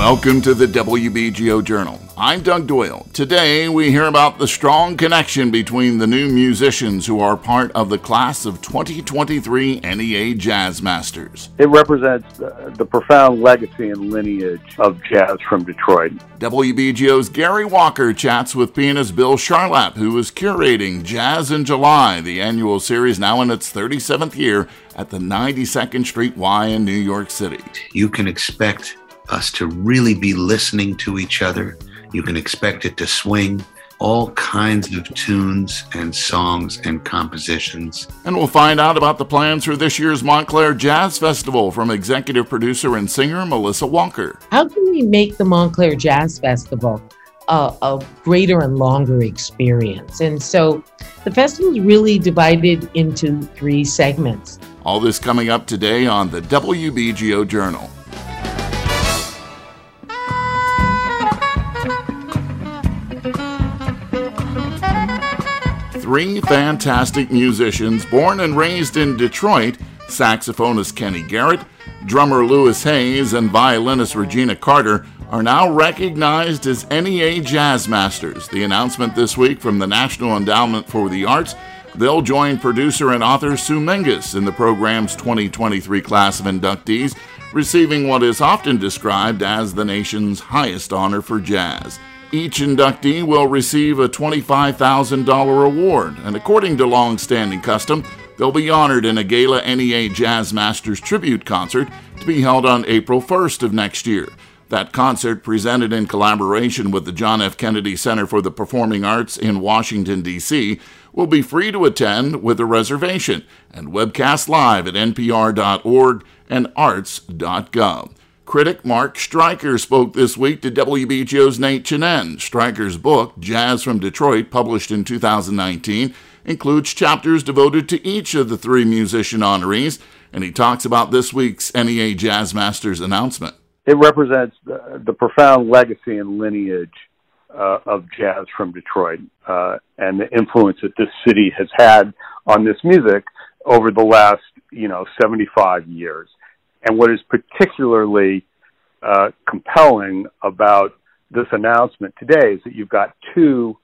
Welcome to the WBGO Journal. I'm Doug Doyle. Today we hear about the strong connection between the new musicians who are part of the class of 2023 NEA Jazz Masters. It represents the, the profound legacy and lineage of jazz from Detroit. WBGO's Gary Walker chats with pianist Bill Charlap, who is curating Jazz in July, the annual series now in its 37th year at the 92nd Street Y in New York City. You can expect us to really be listening to each other. You can expect it to swing all kinds of tunes and songs and compositions. And we'll find out about the plans for this year's Montclair Jazz Festival from executive producer and singer Melissa Walker. How can we make the Montclair Jazz Festival a, a greater and longer experience? And so the festival is really divided into three segments. All this coming up today on the WBGO Journal. Three fantastic musicians born and raised in Detroit saxophonist Kenny Garrett, drummer Louis Hayes, and violinist Regina Carter are now recognized as NEA Jazz Masters. The announcement this week from the National Endowment for the Arts. They'll join producer and author Sue Mingus in the program's 2023 class of inductees, receiving what is often described as the nation's highest honor for jazz. Each inductee will receive a $25,000 award, and according to long-standing custom, they'll be honored in a Gala NEA Jazz Masters tribute concert to be held on April 1st of next year. That concert, presented in collaboration with the John F. Kennedy Center for the Performing Arts in Washington, D.C., will be free to attend with a reservation and webcast live at npr.org and arts.gov. Critic Mark Stryker spoke this week to WBGO's Nate Chinen. Stryker's book, Jazz from Detroit, published in 2019, includes chapters devoted to each of the three musician honorees, and he talks about this week's NEA Jazz Masters announcement. It represents the, the profound legacy and lineage uh, of jazz from Detroit uh, and the influence that this city has had on this music over the last, you know, 75 years. And what is particularly uh, compelling about this announcement today is that you've got two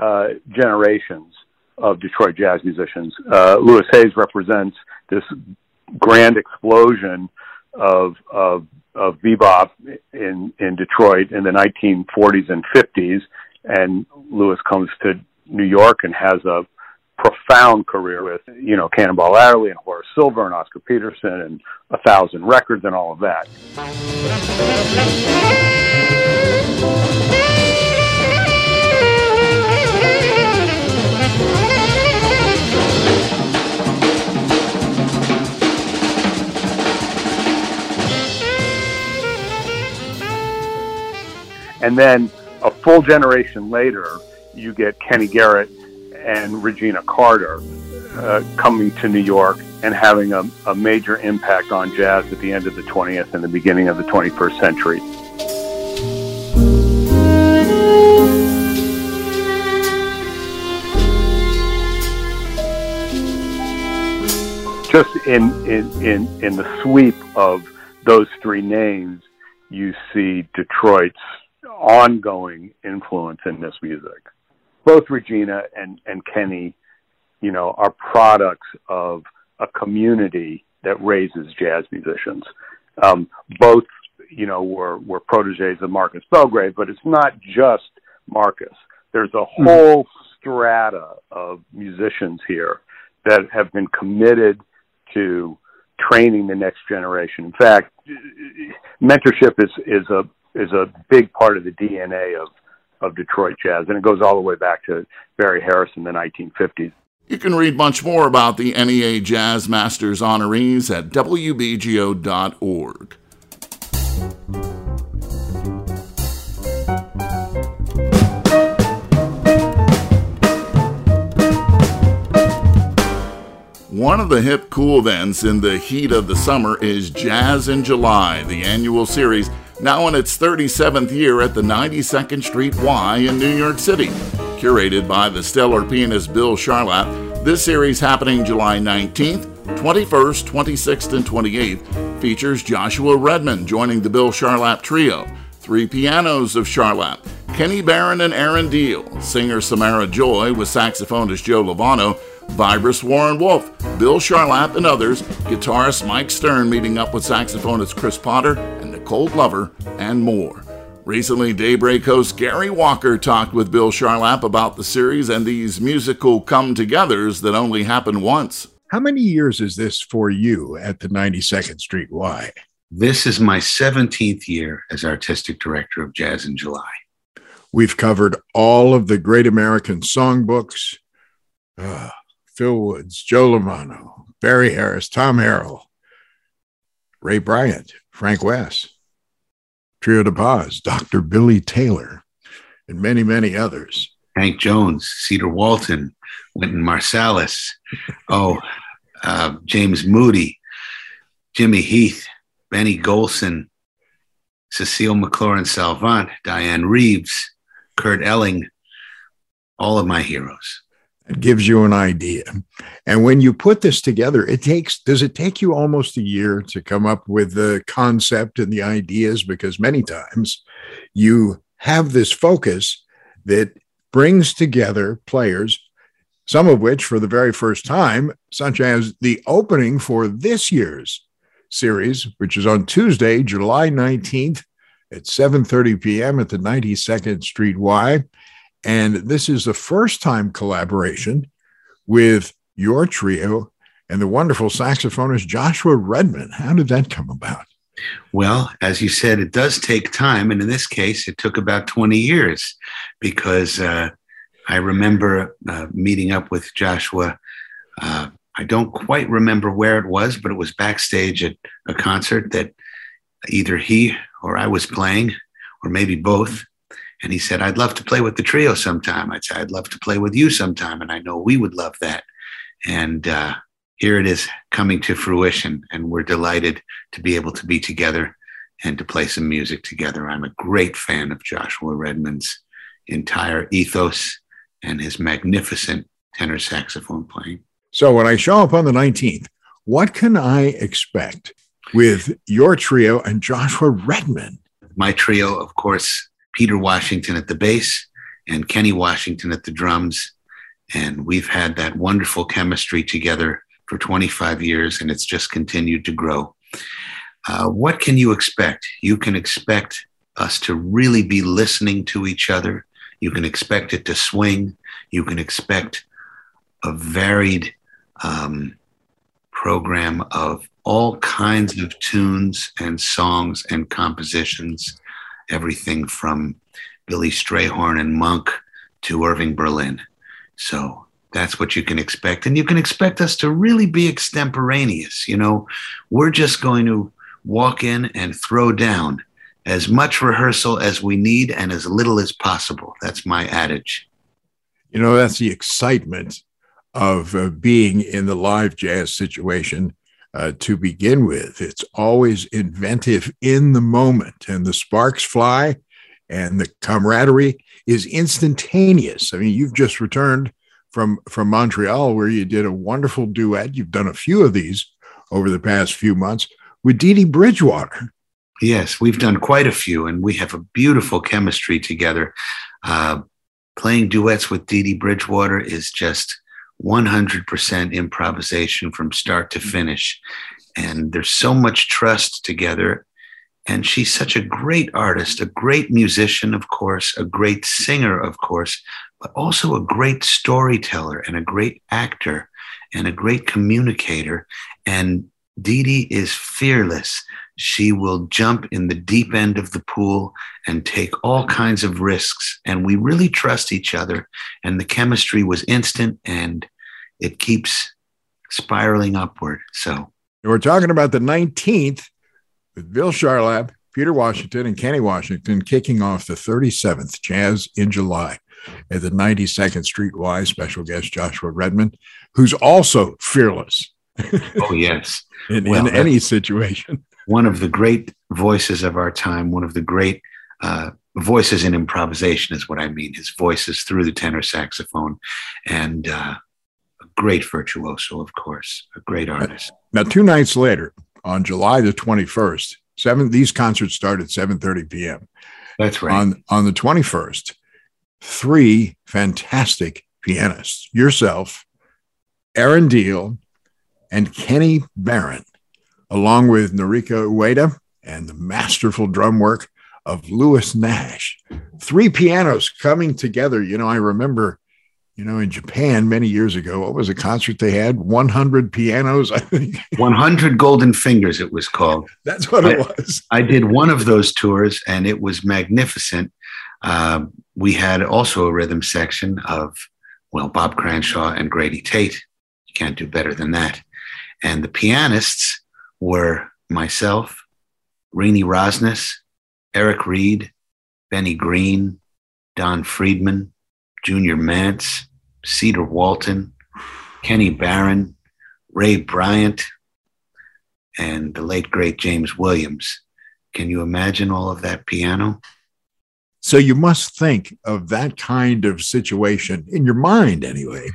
uh, generations of Detroit jazz musicians. Uh, Louis Hayes represents this grand explosion of, of, of bebop in, in Detroit in the 1940s and 50s. And Louis comes to New York and has a profound career with, you know, Cannonball Adderley and Horace Silver and Oscar Peterson and a thousand records and all of that. And then a full generation later, you get Kenny Garrett and Regina Carter uh, coming to New York and having a, a major impact on jazz at the end of the 20th and the beginning of the 21st century. Just in, in, in, in the sweep of those three names, you see Detroit's ongoing influence in this music both Regina and, and Kenny, you know, are products of a community that raises jazz musicians. Um, both, you know, were, were proteges of Marcus Belgrave, but it's not just Marcus. There's a hmm. whole strata of musicians here that have been committed to training the next generation. In fact, mentorship is, is a, is a big part of the DNA of, of Detroit jazz, and it goes all the way back to Barry Harris in the 1950s. You can read much more about the NEA Jazz Masters honorees at WBGO.org. One of the hip cool events in the heat of the summer is Jazz in July, the annual series now in its 37th year at the 92nd Street Y in New York City. Curated by the stellar pianist Bill Charlap, this series happening July 19th, 21st, 26th, and 28th features Joshua Redman joining the Bill Charlap Trio. Three pianos of Charlap, Kenny Barron and Aaron Diehl, singer Samara Joy with saxophonist Joe Lovano, Vibrus Warren Wolf, Bill Charlap, and others, guitarist Mike Stern meeting up with saxophonist Chris Potter and Nicole Glover, and more. Recently, Daybreak host Gary Walker talked with Bill Charlap about the series and these musical come togethers that only happen once. How many years is this for you at the 92nd Street Y? This is my 17th year as artistic director of Jazz in July. We've covered all of the great American songbooks uh, Phil Woods, Joe Lovano, Barry Harris, Tom Harrell, Ray Bryant, Frank Wess. Trio de Paz, Dr. Billy Taylor, and many, many others. Hank Jones, Cedar Walton, Wynton Marsalis, oh, uh, James Moody, Jimmy Heath, Benny Golson, Cecile McLorin Salvant, Dianne Reeves, Kurt Elling, all of my heroes. It gives you an idea. And when you put this together, it takes, does it take you almost a year to come up with the concept and the ideas? Because many times you have this focus that brings together players, some of which for the very first time, such as the opening for this year's series, which is on Tuesday, July 19th at 7:30 p.m. at the 92nd Street Y. And this is the first time collaboration with your trio and the wonderful saxophonist Joshua Redman. How did that come about? Well, as you said, it does take time. And in this case, it took about 20 years because uh, I remember uh, meeting up with Joshua. Uh, I don't quite remember where it was, but it was backstage at a concert that either he or I was playing, or maybe both. And he said, I'd love to play with the trio sometime. I'd say, I'd love to play with you sometime. And I know we would love that. And uh, here it is coming to fruition. And we're delighted to be able to be together and to play some music together. I'm a great fan of Joshua Redman's entire ethos and his magnificent tenor saxophone playing. So when I show up on the 19th, what can I expect with your trio and Joshua Redman? My trio, of course, Peter Washington at the bass and Kenny Washington at the drums. And we've had that wonderful chemistry together for 25 years, and it's just continued to grow. Uh, what can you expect? You can expect us to really be listening to each other. You can expect it to swing. You can expect a varied um, program of all kinds of tunes and songs and compositions everything from Billy Strayhorn and Monk to Irving Berlin. So that's what you can expect. And you can expect us to really be extemporaneous. You know, we're just going to walk in and throw down as much rehearsal as we need and as little as possible. That's my adage. You know, that's the excitement of uh, being in the live jazz situation uh, to begin with. It's always inventive in the moment, and the sparks fly, and the camaraderie is instantaneous. I mean, you've just returned from from Montreal where you did a wonderful duet. You've done a few of these over the past few months with Dee Dee Bridgewater. Yes, we've done quite a few, and we have a beautiful chemistry together. Uh, playing duets with Dee Dee Bridgewater is just 100% improvisation from start to mm-hmm. finish. And there's so much trust together. And she's such a great artist, a great musician, of course, a great singer, of course, but also a great storyteller and a great actor and a great communicator. And Dee Dee is fearless. She will jump in the deep end of the pool and take all kinds of risks. And we really trust each other. And the chemistry was instant and it keeps spiraling upward. So we're talking about the 19th with Bill Charlap, Peter Washington, and Kenny Washington kicking off the 37th Jazz in July at the 92nd Street Y. Special guest Joshua Redman, who's also fearless. Oh, yes. in, well, in any situation one of the great voices of our time, one of the great uh, voices in improvisation is what I mean. His voices through the tenor saxophone, and uh, a great virtuoso, of course, a great artist. Now, two nights later, on July the twenty first, seven these concerts start at seven thirty p.m. That's right. On on the 21st, three fantastic pianists, yourself, Aaron Diehl, and Kenny Barron, along with Noriko Ueda and the masterful drum work of Lewis Nash. Three pianos coming together. You know, I remember, you know, in Japan many years ago, what was a concert they had? 100 pianos, I think. 100 Golden Fingers, it was called. That's what it was. I did one of those tours and it was magnificent. Uh, we had also a rhythm section of, well, Bob Cranshaw and Grady Tate. You can't do better than that. And the pianists were myself, Renee Rosnes, Eric Reed, Benny Green, Don Friedman, Junior Mance, Cedar Walton, Kenny Barron, Ray Bryant, and the late great James Williams. Can you imagine all of that piano? So you must think of that kind of situation in your mind, anyway.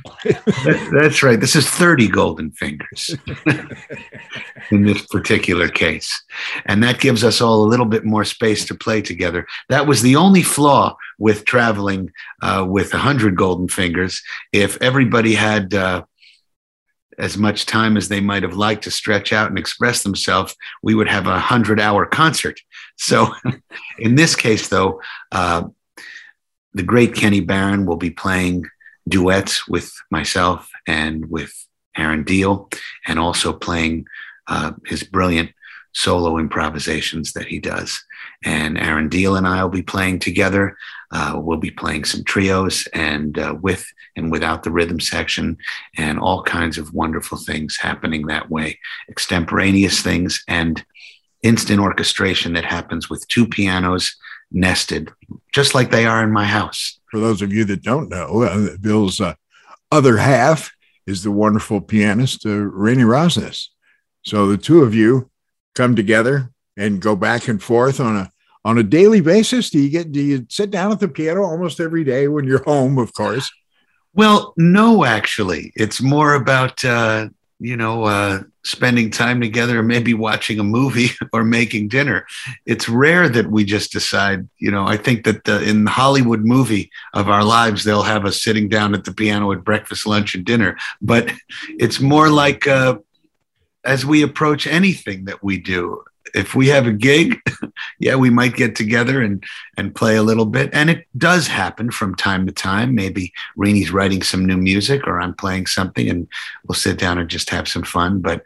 That's right. This is 30 golden fingers in this particular case. And that gives us all a little bit more space to play together. That was the only flaw with traveling uh, with 100 golden fingers. If everybody had uh, as much time as they might have liked to stretch out and express themselves, we would have a 100 hour concert. So in this case, though, uh, the great Kenny Barron will be playing duets with myself and with Aaron Diehl, and also playing uh, his brilliant solo improvisations that he does. And Aaron Diehl and I will be playing together. Uh, we'll be playing some trios and uh, with and without the rhythm section, and all kinds of wonderful things happening that way, extemporaneous things and instant orchestration that happens with two pianos nested, just like they are in my house. For those of you that don't know, uh, Bill's uh, other half is the wonderful pianist, uh, Renee Rosnes. So the two of you come together and go back and forth on a on a daily basis. Do you get do you sit down at the piano almost every day when you're home, of course? Well, no, actually, it's more about uh, you know uh, spending time together, maybe watching a movie or making dinner. It's rare that we just decide. You know, I think that the, in the Hollywood movie of our lives, they'll have us sitting down at the piano at breakfast, lunch, and dinner. But it's more like uh, as we approach anything that we do. If we have a gig, yeah, we might get together and and play a little bit, and it does happen from time to time. Maybe Renee's writing some new music, or I'm playing something, and we'll sit down and just have some fun. But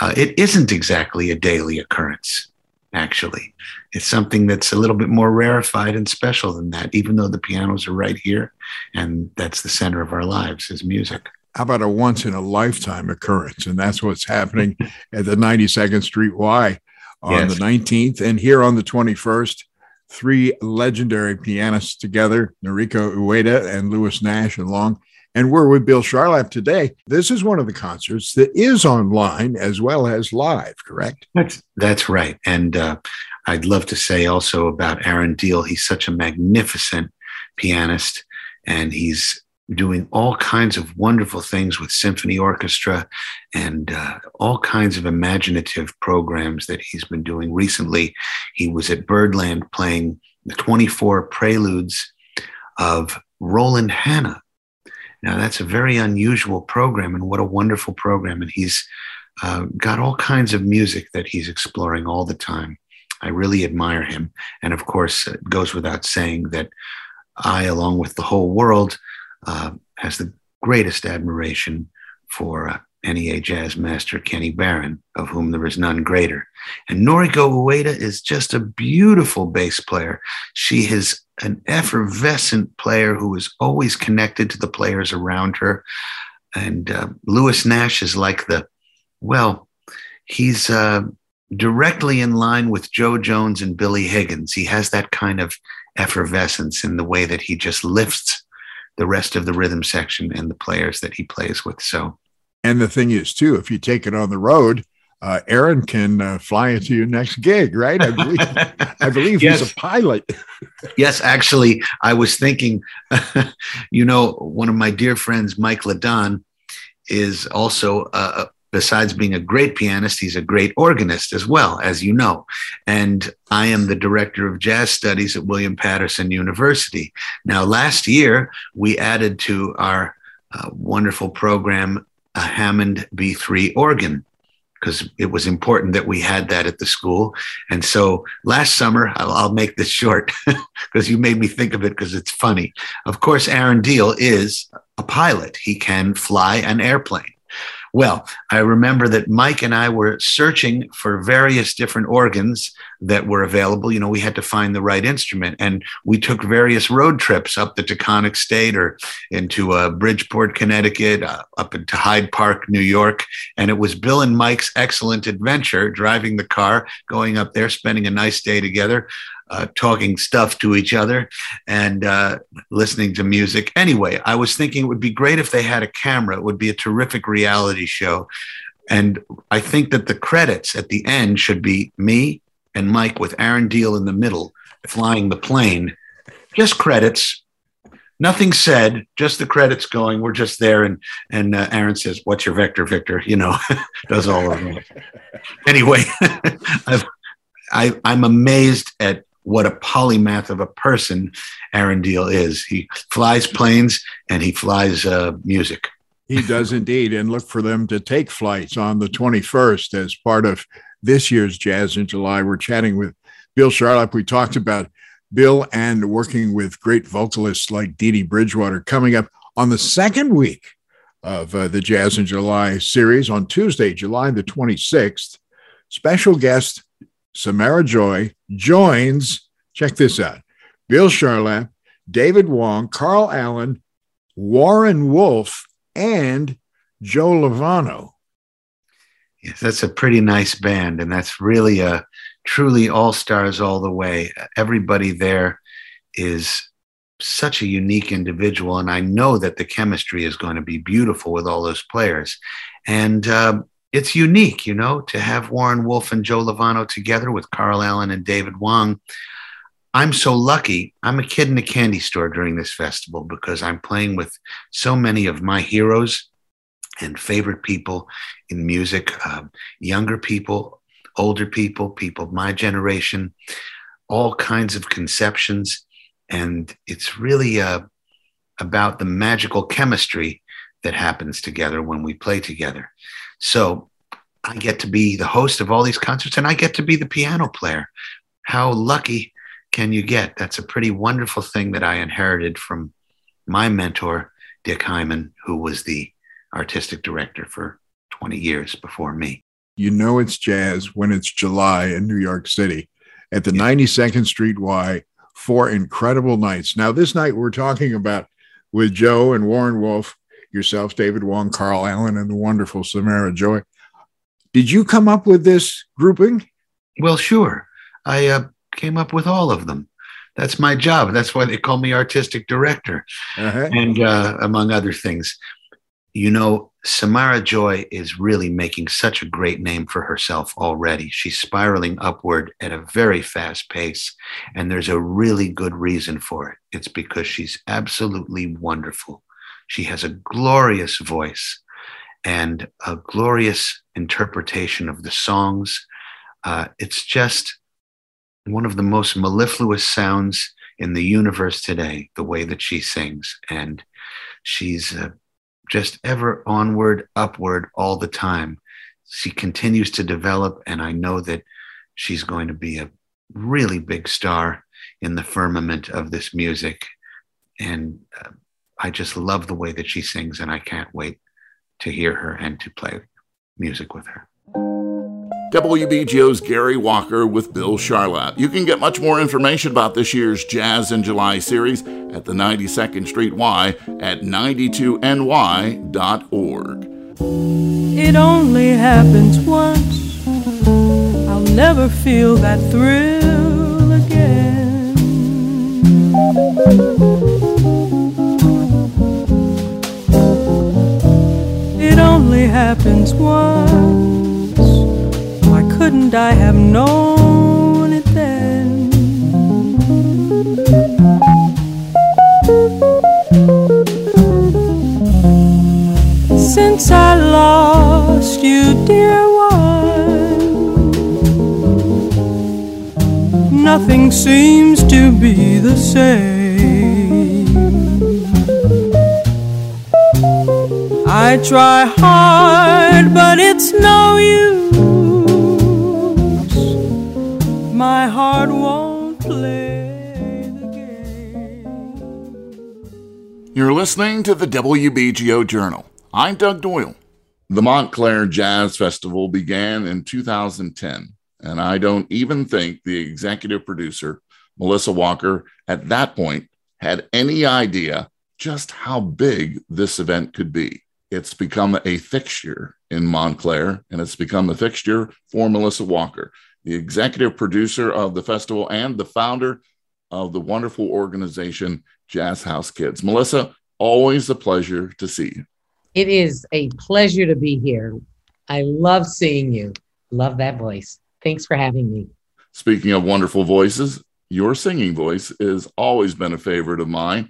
uh, it isn't exactly a daily occurrence. Actually, it's something that's a little bit more rarefied and special than that. Even though the pianos are right here, and that's the center of our lives is music. How about a once in a lifetime occurrence? And that's what's happening at the 92nd Street Y on Yes. the 19th. And here on the 21st, three legendary pianists together, Noriko Ueda and Lewis Nash and Long. And we're with Bill Charlap today. This is one of the concerts that is online as well as live, correct? That's that's right. And uh, I'd love to say also about Aaron Diehl. He's such a magnificent pianist, and he's doing all kinds of wonderful things with symphony orchestra and uh, all kinds of imaginative programs that he's been doing recently. He was at Birdland playing the 24 preludes of Roland Hanna. Now, that's a very unusual program, and what a wonderful program. And he's uh, got all kinds of music that he's exploring all the time. I really admire him. And of course, it goes without saying that I, along with the whole world, uh, has the greatest admiration for uh, NEA jazz master Kenny Barron, of whom there is none greater. And Noriko Ueda is just a beautiful bass player. She is an effervescent player who is always connected to the players around her. And uh, Lewis Nash is like the, well, he's uh, directly in line with Jo Jones and Billy Higgins. He has that kind of effervescence in the way that he just lifts the rest of the rhythm section and the players that he plays with. So, And the thing is, too, if you take it on the road, uh, Aaron can uh, fly into your next gig, right? I believe, I believe he's a pilot. yes, actually, I was thinking, you know, one of my dear friends, Mike LeDonne, is also a, besides being a great pianist, he's a great organist as well, as you know. And I am the director of jazz studies at William Paterson University. Now, last year, we added to our uh, wonderful program a Hammond B3 organ because it was important that we had that at the school. And so last summer, I'll, I'll make this short because you made me think of it because it's funny. Of course, Aaron Diehl is a pilot, he can fly an airplane. Well, I remember that Mike and I were searching for various different organs that were available. You know, we had to find the right instrument, and we took various road trips up the Taconic State or into uh, Bridgeport, Connecticut, uh, up into Hyde Park, New York. And it was Bill and Mike's excellent adventure driving the car, going up there, spending a nice day together uh, talking stuff to each other and uh, listening to music. Anyway, I was thinking it would be great if they had a camera. It would be a terrific reality show. And I think that the credits at the end should be me and Mike with Aaron Diehl in the middle flying the plane. Just credits, nothing said, just the credits going. We're just there, and and uh, Aaron says, "What's your vector, Victor?" You know, does all of that. anyway, I've, I, I'm amazed at what a polymath of a person Aaron Diehl is. He flies planes and he flies uh, music. He does indeed. And look for them to take flights on the 21st as part of this year's Jazz in July. We're chatting with Bill Charlap. We talked about Bill and working with great vocalists like Dee Dee Bridgewater coming up on the second week of uh, the Jazz in July series on Tuesday, July the 26th. Special guest Samara Joy joins, check this out, Bill Charlap, David Wong, Carl Allen, Warren Wolf, and Joe Lovano. Yes, that's a pretty nice band, and that's really a truly all stars all the way. Everybody there is such a unique individual, and I know that the chemistry is going to be beautiful with all those players. And uh, it's unique, you know, to have Warren Wolf and Joe Lovano together with Carl Allen and David Wong. I'm so lucky. I'm a kid in a candy store during this festival because I'm playing with so many of my heroes and favorite people in music, uh, younger people, older people, people of my generation, all kinds of conceptions. And it's really uh, about the magical chemistry that happens together when we play together. So I get to be the host of all these concerts and I get to be the piano player. How lucky can you get? That's a pretty wonderful thing that I inherited from my mentor, Dick Hyman, who was the artistic director for 20 years before me. You know it's jazz when it's July in New York City at the yeah. 92nd Street Y, for incredible nights. Now, this night we're talking about with Joe and Warren Wolf yourself, David Wong, Carl Allen, and the wonderful Samara Joy. Did you come up with this grouping? Well, sure. I uh, came up with all of them. That's my job. That's why they call me artistic director, uh-huh. and uh, among other things. You know, Samara Joy is really making such a great name for herself already. She's spiraling upward at a very fast pace, and there's a really good reason for it. It's because she's absolutely wonderful. She has a glorious voice and a glorious interpretation of the songs. Uh, it's just one of the most mellifluous sounds in the universe today, the way that she sings. And she's uh, just ever onward, upward all the time. She continues to develop, and I know that she's going to be a really big star in the firmament of this music. And uh, I just love the way that she sings, and I can't wait to hear her and to play music with her. WBGO's Gary Walker with Bill Charlap. You can get much more information about this year's Jazz in July series at the 92nd Street Y at 92ny.org. It only happens once. I'll never feel that thrill again. It only happens once. Couldn't I have known it then? Since I lost you dear one. Nothing seems to be the same. I try hard, but it's no use. Listening to the WBGO Journal. I'm Doug Doyle. The Montclair Jazz Festival began in 2010, and I don't even think the executive producer, Melissa Walker, at that point had any idea just how big this event could be. It's become a fixture in Montclair, and it's become a fixture for Melissa Walker, the executive producer of the festival and the founder of the wonderful organization Jazz House Kids. Melissa, always a pleasure to see you. It is a pleasure to be here. I love seeing you. Love that voice. Thanks for having me. Speaking of wonderful voices, your singing voice has always been a favorite of mine.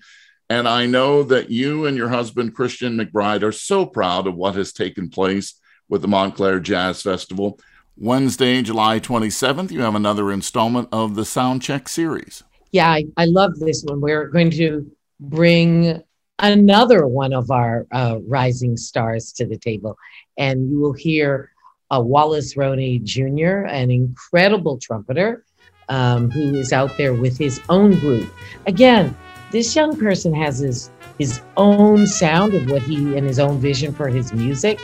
And I know that you and your husband, Christian McBride, are so proud of what has taken place with the Montclair Jazz Festival. Wednesday, July 27th, you have another installment of the Soundcheck series. Yeah, I, I love this one. We're going to bring another one of our uh, rising stars to the table. And you will hear uh, Wallace Roney Jr., an incredible trumpeter um, who is out there with his own group. Again, this young person has his his own sound of what he and his own vision for his music,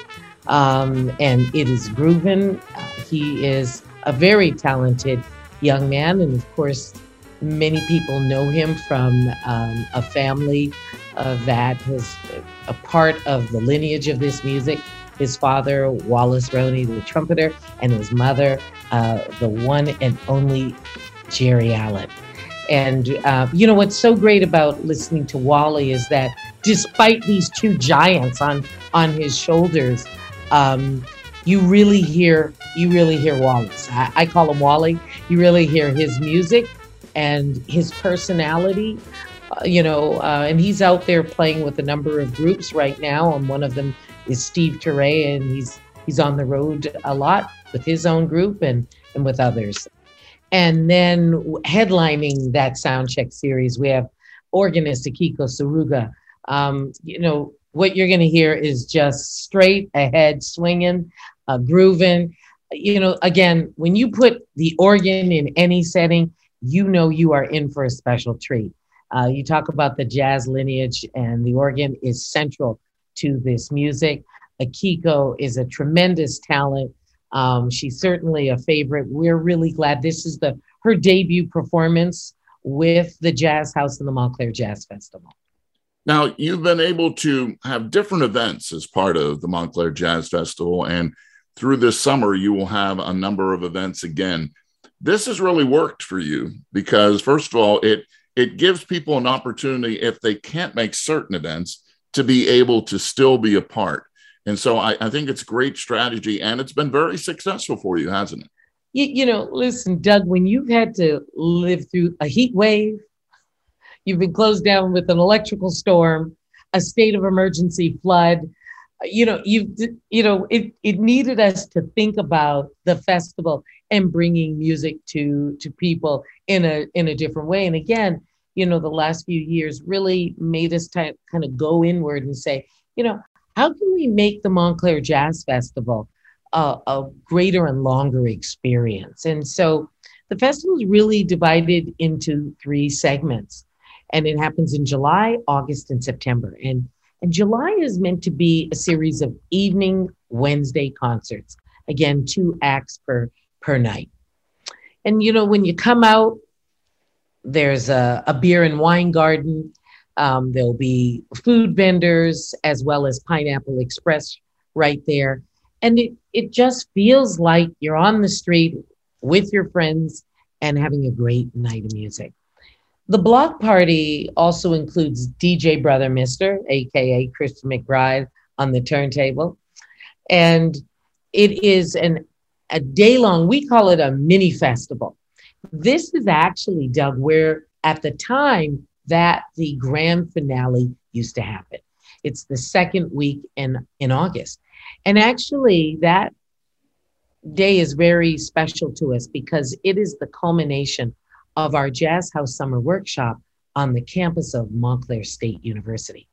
um, and it is grooving. He is a very talented young man, and of course, many people know him from um, a family uh, that was a part of the lineage of this music. His father, Wallace Roney, the trumpeter, and his mother, uh, the one and only Geri Allen. And uh, you know what's so great about listening to Wally is that despite these two giants on on his shoulders, um, you really hear you really hear Wallace. I, I call him Wally. You really hear his music and his personality. Uh, you know, uh, and he's out there playing with a number of groups right now. And one of them is Steve Turre, and he's he's on the road a lot with his own group and and with others. And then headlining that soundcheck series, we have organist Akiko Tsuruga. Um, you know, what you're going to hear is just straight ahead swinging, uh, grooving. You know, again, when you put the organ in any setting, you know you are in for a special treat. Uh, you talk about the jazz lineage, and the organ is central to this music. Akiko is a tremendous talent. Um, she's certainly a favorite. We're really glad this is the her debut performance with the Jazz House and the Montclair Jazz Festival. Now, you've been able to have different events as part of the Montclair Jazz Festival, and through this summer, you will have a number of events again. This has really worked for you because, first of all, it it gives people an opportunity if they can't make certain events to be able to still be a part. And so I, I think it's great strategy and it's been very successful for you, hasn't it? You, you know, listen, Doug, when you've had to live through a heat wave, you've been closed down with an electrical storm, a state of emergency flood, you know, you you know, it it needed us to think about the festival and bringing music to to people in a in a different way. And again, you know, the last few years really made us t- kind of go inward and say, you know, how can we make the Montclair Jazz Festival a, a greater and longer experience? And so the festival is really divided into three segments, and it happens in July, August, and September. And and July is meant to be a series of evening Wednesday concerts. Again, two acts per per night. And you know, when you come out, there's a, a beer and wine garden. Um, there'll be food vendors as well as Pineapple Express right there. And it, it just feels like you're on the street with your friends and having a great night of music. The block party also includes DJ Brother Mister, aka Christian McBride, on the turntable. And it is an a day long, we call it a mini festival. This is actually, Doug, where at the time that the grand finale used to happen. It's the second week in, in August. And actually, that day is very special to us because it is the culmination of our Jazz House Summer Workshop on the campus of Montclair State University.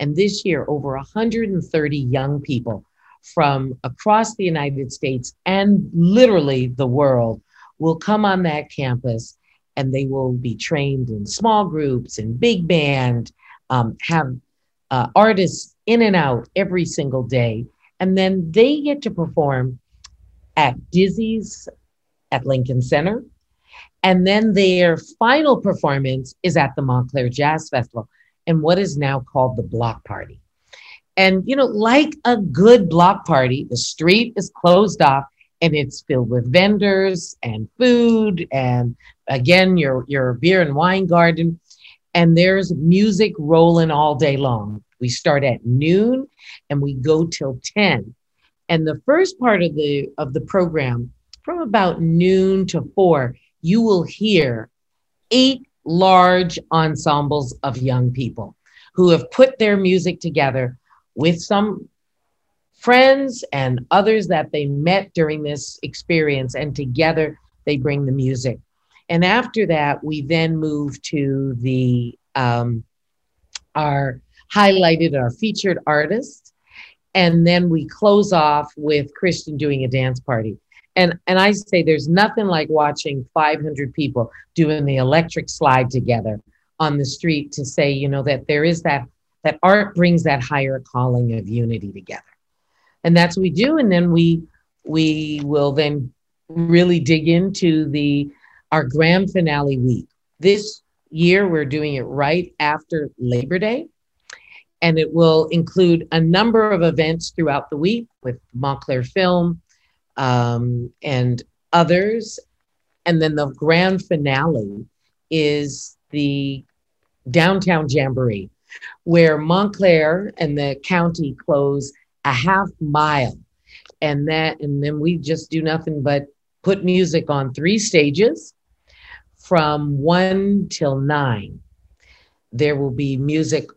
And this year, over 130 young people from across the United States and literally the world will come on that campus and they will be trained in small groups and big band, um, have uh, artists in and out every single day. And then they get to perform at Dizzy's at Lincoln Center. And then their final performance is at the Montclair Jazz Festival and what is now called the Block Party. And, you know, like a good block party, the street is closed off and it's filled with vendors and food and again your your beer and wine garden. And there's music rolling all day long. We start at noon and we go till 10 and the first part of the of the program from about noon to 4 you will hear eight large ensembles of young people who have put their music together with some friends and others that they met during this experience, and together they bring the music. And after that, we then move to the um, our highlighted, our featured artists, and then we close off with Christian doing a dance party. And and I say there's nothing like watching 500 people doing the electric slide together on the street to say, you know, that there is that that art brings that higher calling of unity together. And that's what we do and then we we will then really dig into the our grand finale week. This year we're doing it right after labor day and it will include a number of events throughout the week with montclair film um, and others and then the grand finale is the downtown jamboree where montclair and the county close a half mile. And that, and then we just do nothing but put music on three stages from one till nine. There will be music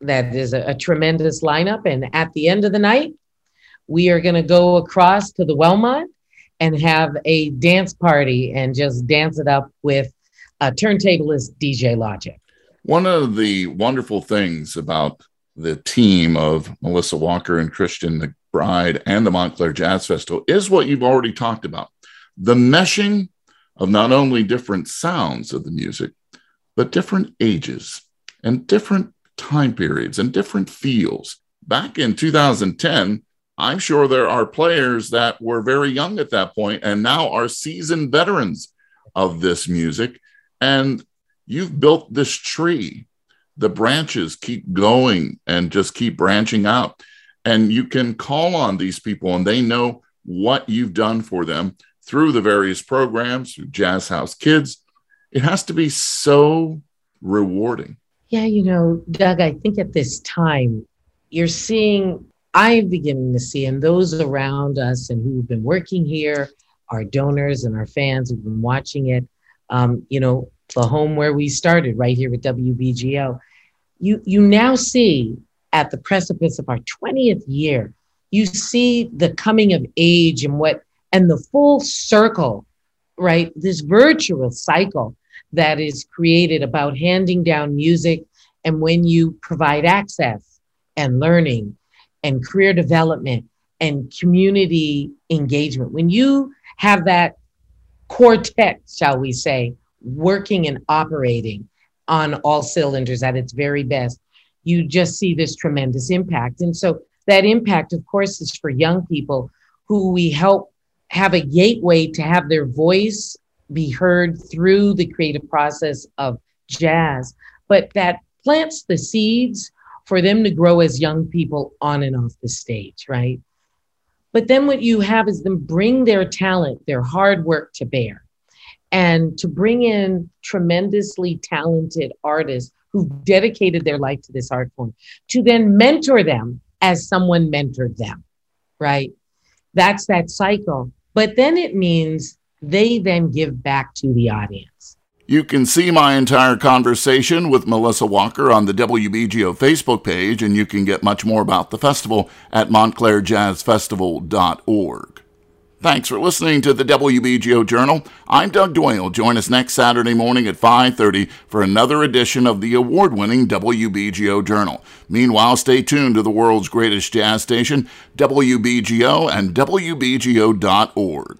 that is a, a tremendous lineup. And at the end of the night, we are going to go across to the Wellmont and have a dance party and just dance it up with a turntablist DJ Logic. One of the wonderful things about the team of Melissa Walker and Christian McBride and the Montclair Jazz Festival is what you've already talked about the meshing of not only different sounds of the music, but different ages and different time periods and different feels. Back in 2010, I'm sure there are players that were very young at that point and now are seasoned veterans of this music. And you've built this tree the branches keep going and just keep branching out. And you can call on these people and they know what you've done for them through the various programs, through Jazz House Kids. It has to be so rewarding. Yeah, you know, Doug, I think at this time, you're seeing, I'm beginning to see, and those around us and who've been working here, our donors and our fans who've been watching it, um, you know, the home where we started right here at WBGO. You, you now see at the precipice of our 20th year, you see the coming of age and what, and the full circle, right? This virtuous cycle that is created about handing down music. And when you provide access and learning and career development and community engagement, when you have that quartet, shall we say, working and operating on all cylinders at its very best, you just see this tremendous impact. And so that impact, of course, is for young people who we help have a gateway to have their voice be heard through the creative process of jazz, but that plants the seeds for them to grow as young people on and off the stage, right? But then what you have is them bring their talent, their hard work to bear. And to bring in tremendously talented artists who've dedicated their life to this art form to then mentor them as someone mentored them right? That's that cycle. But then it means they then give back to the audience you can see my entire conversation with Melissa Walker on the WBGO Facebook page, and you can get much more about the festival at montclairjazzfestival.org. Thanks for listening to the WBGO Journal. I'm Doug Doyle. Join us next Saturday morning at 5:30 for another edition of the award-winning WBGO Journal. Meanwhile, stay tuned to the world's greatest jazz station, WBGO and WBGO.org.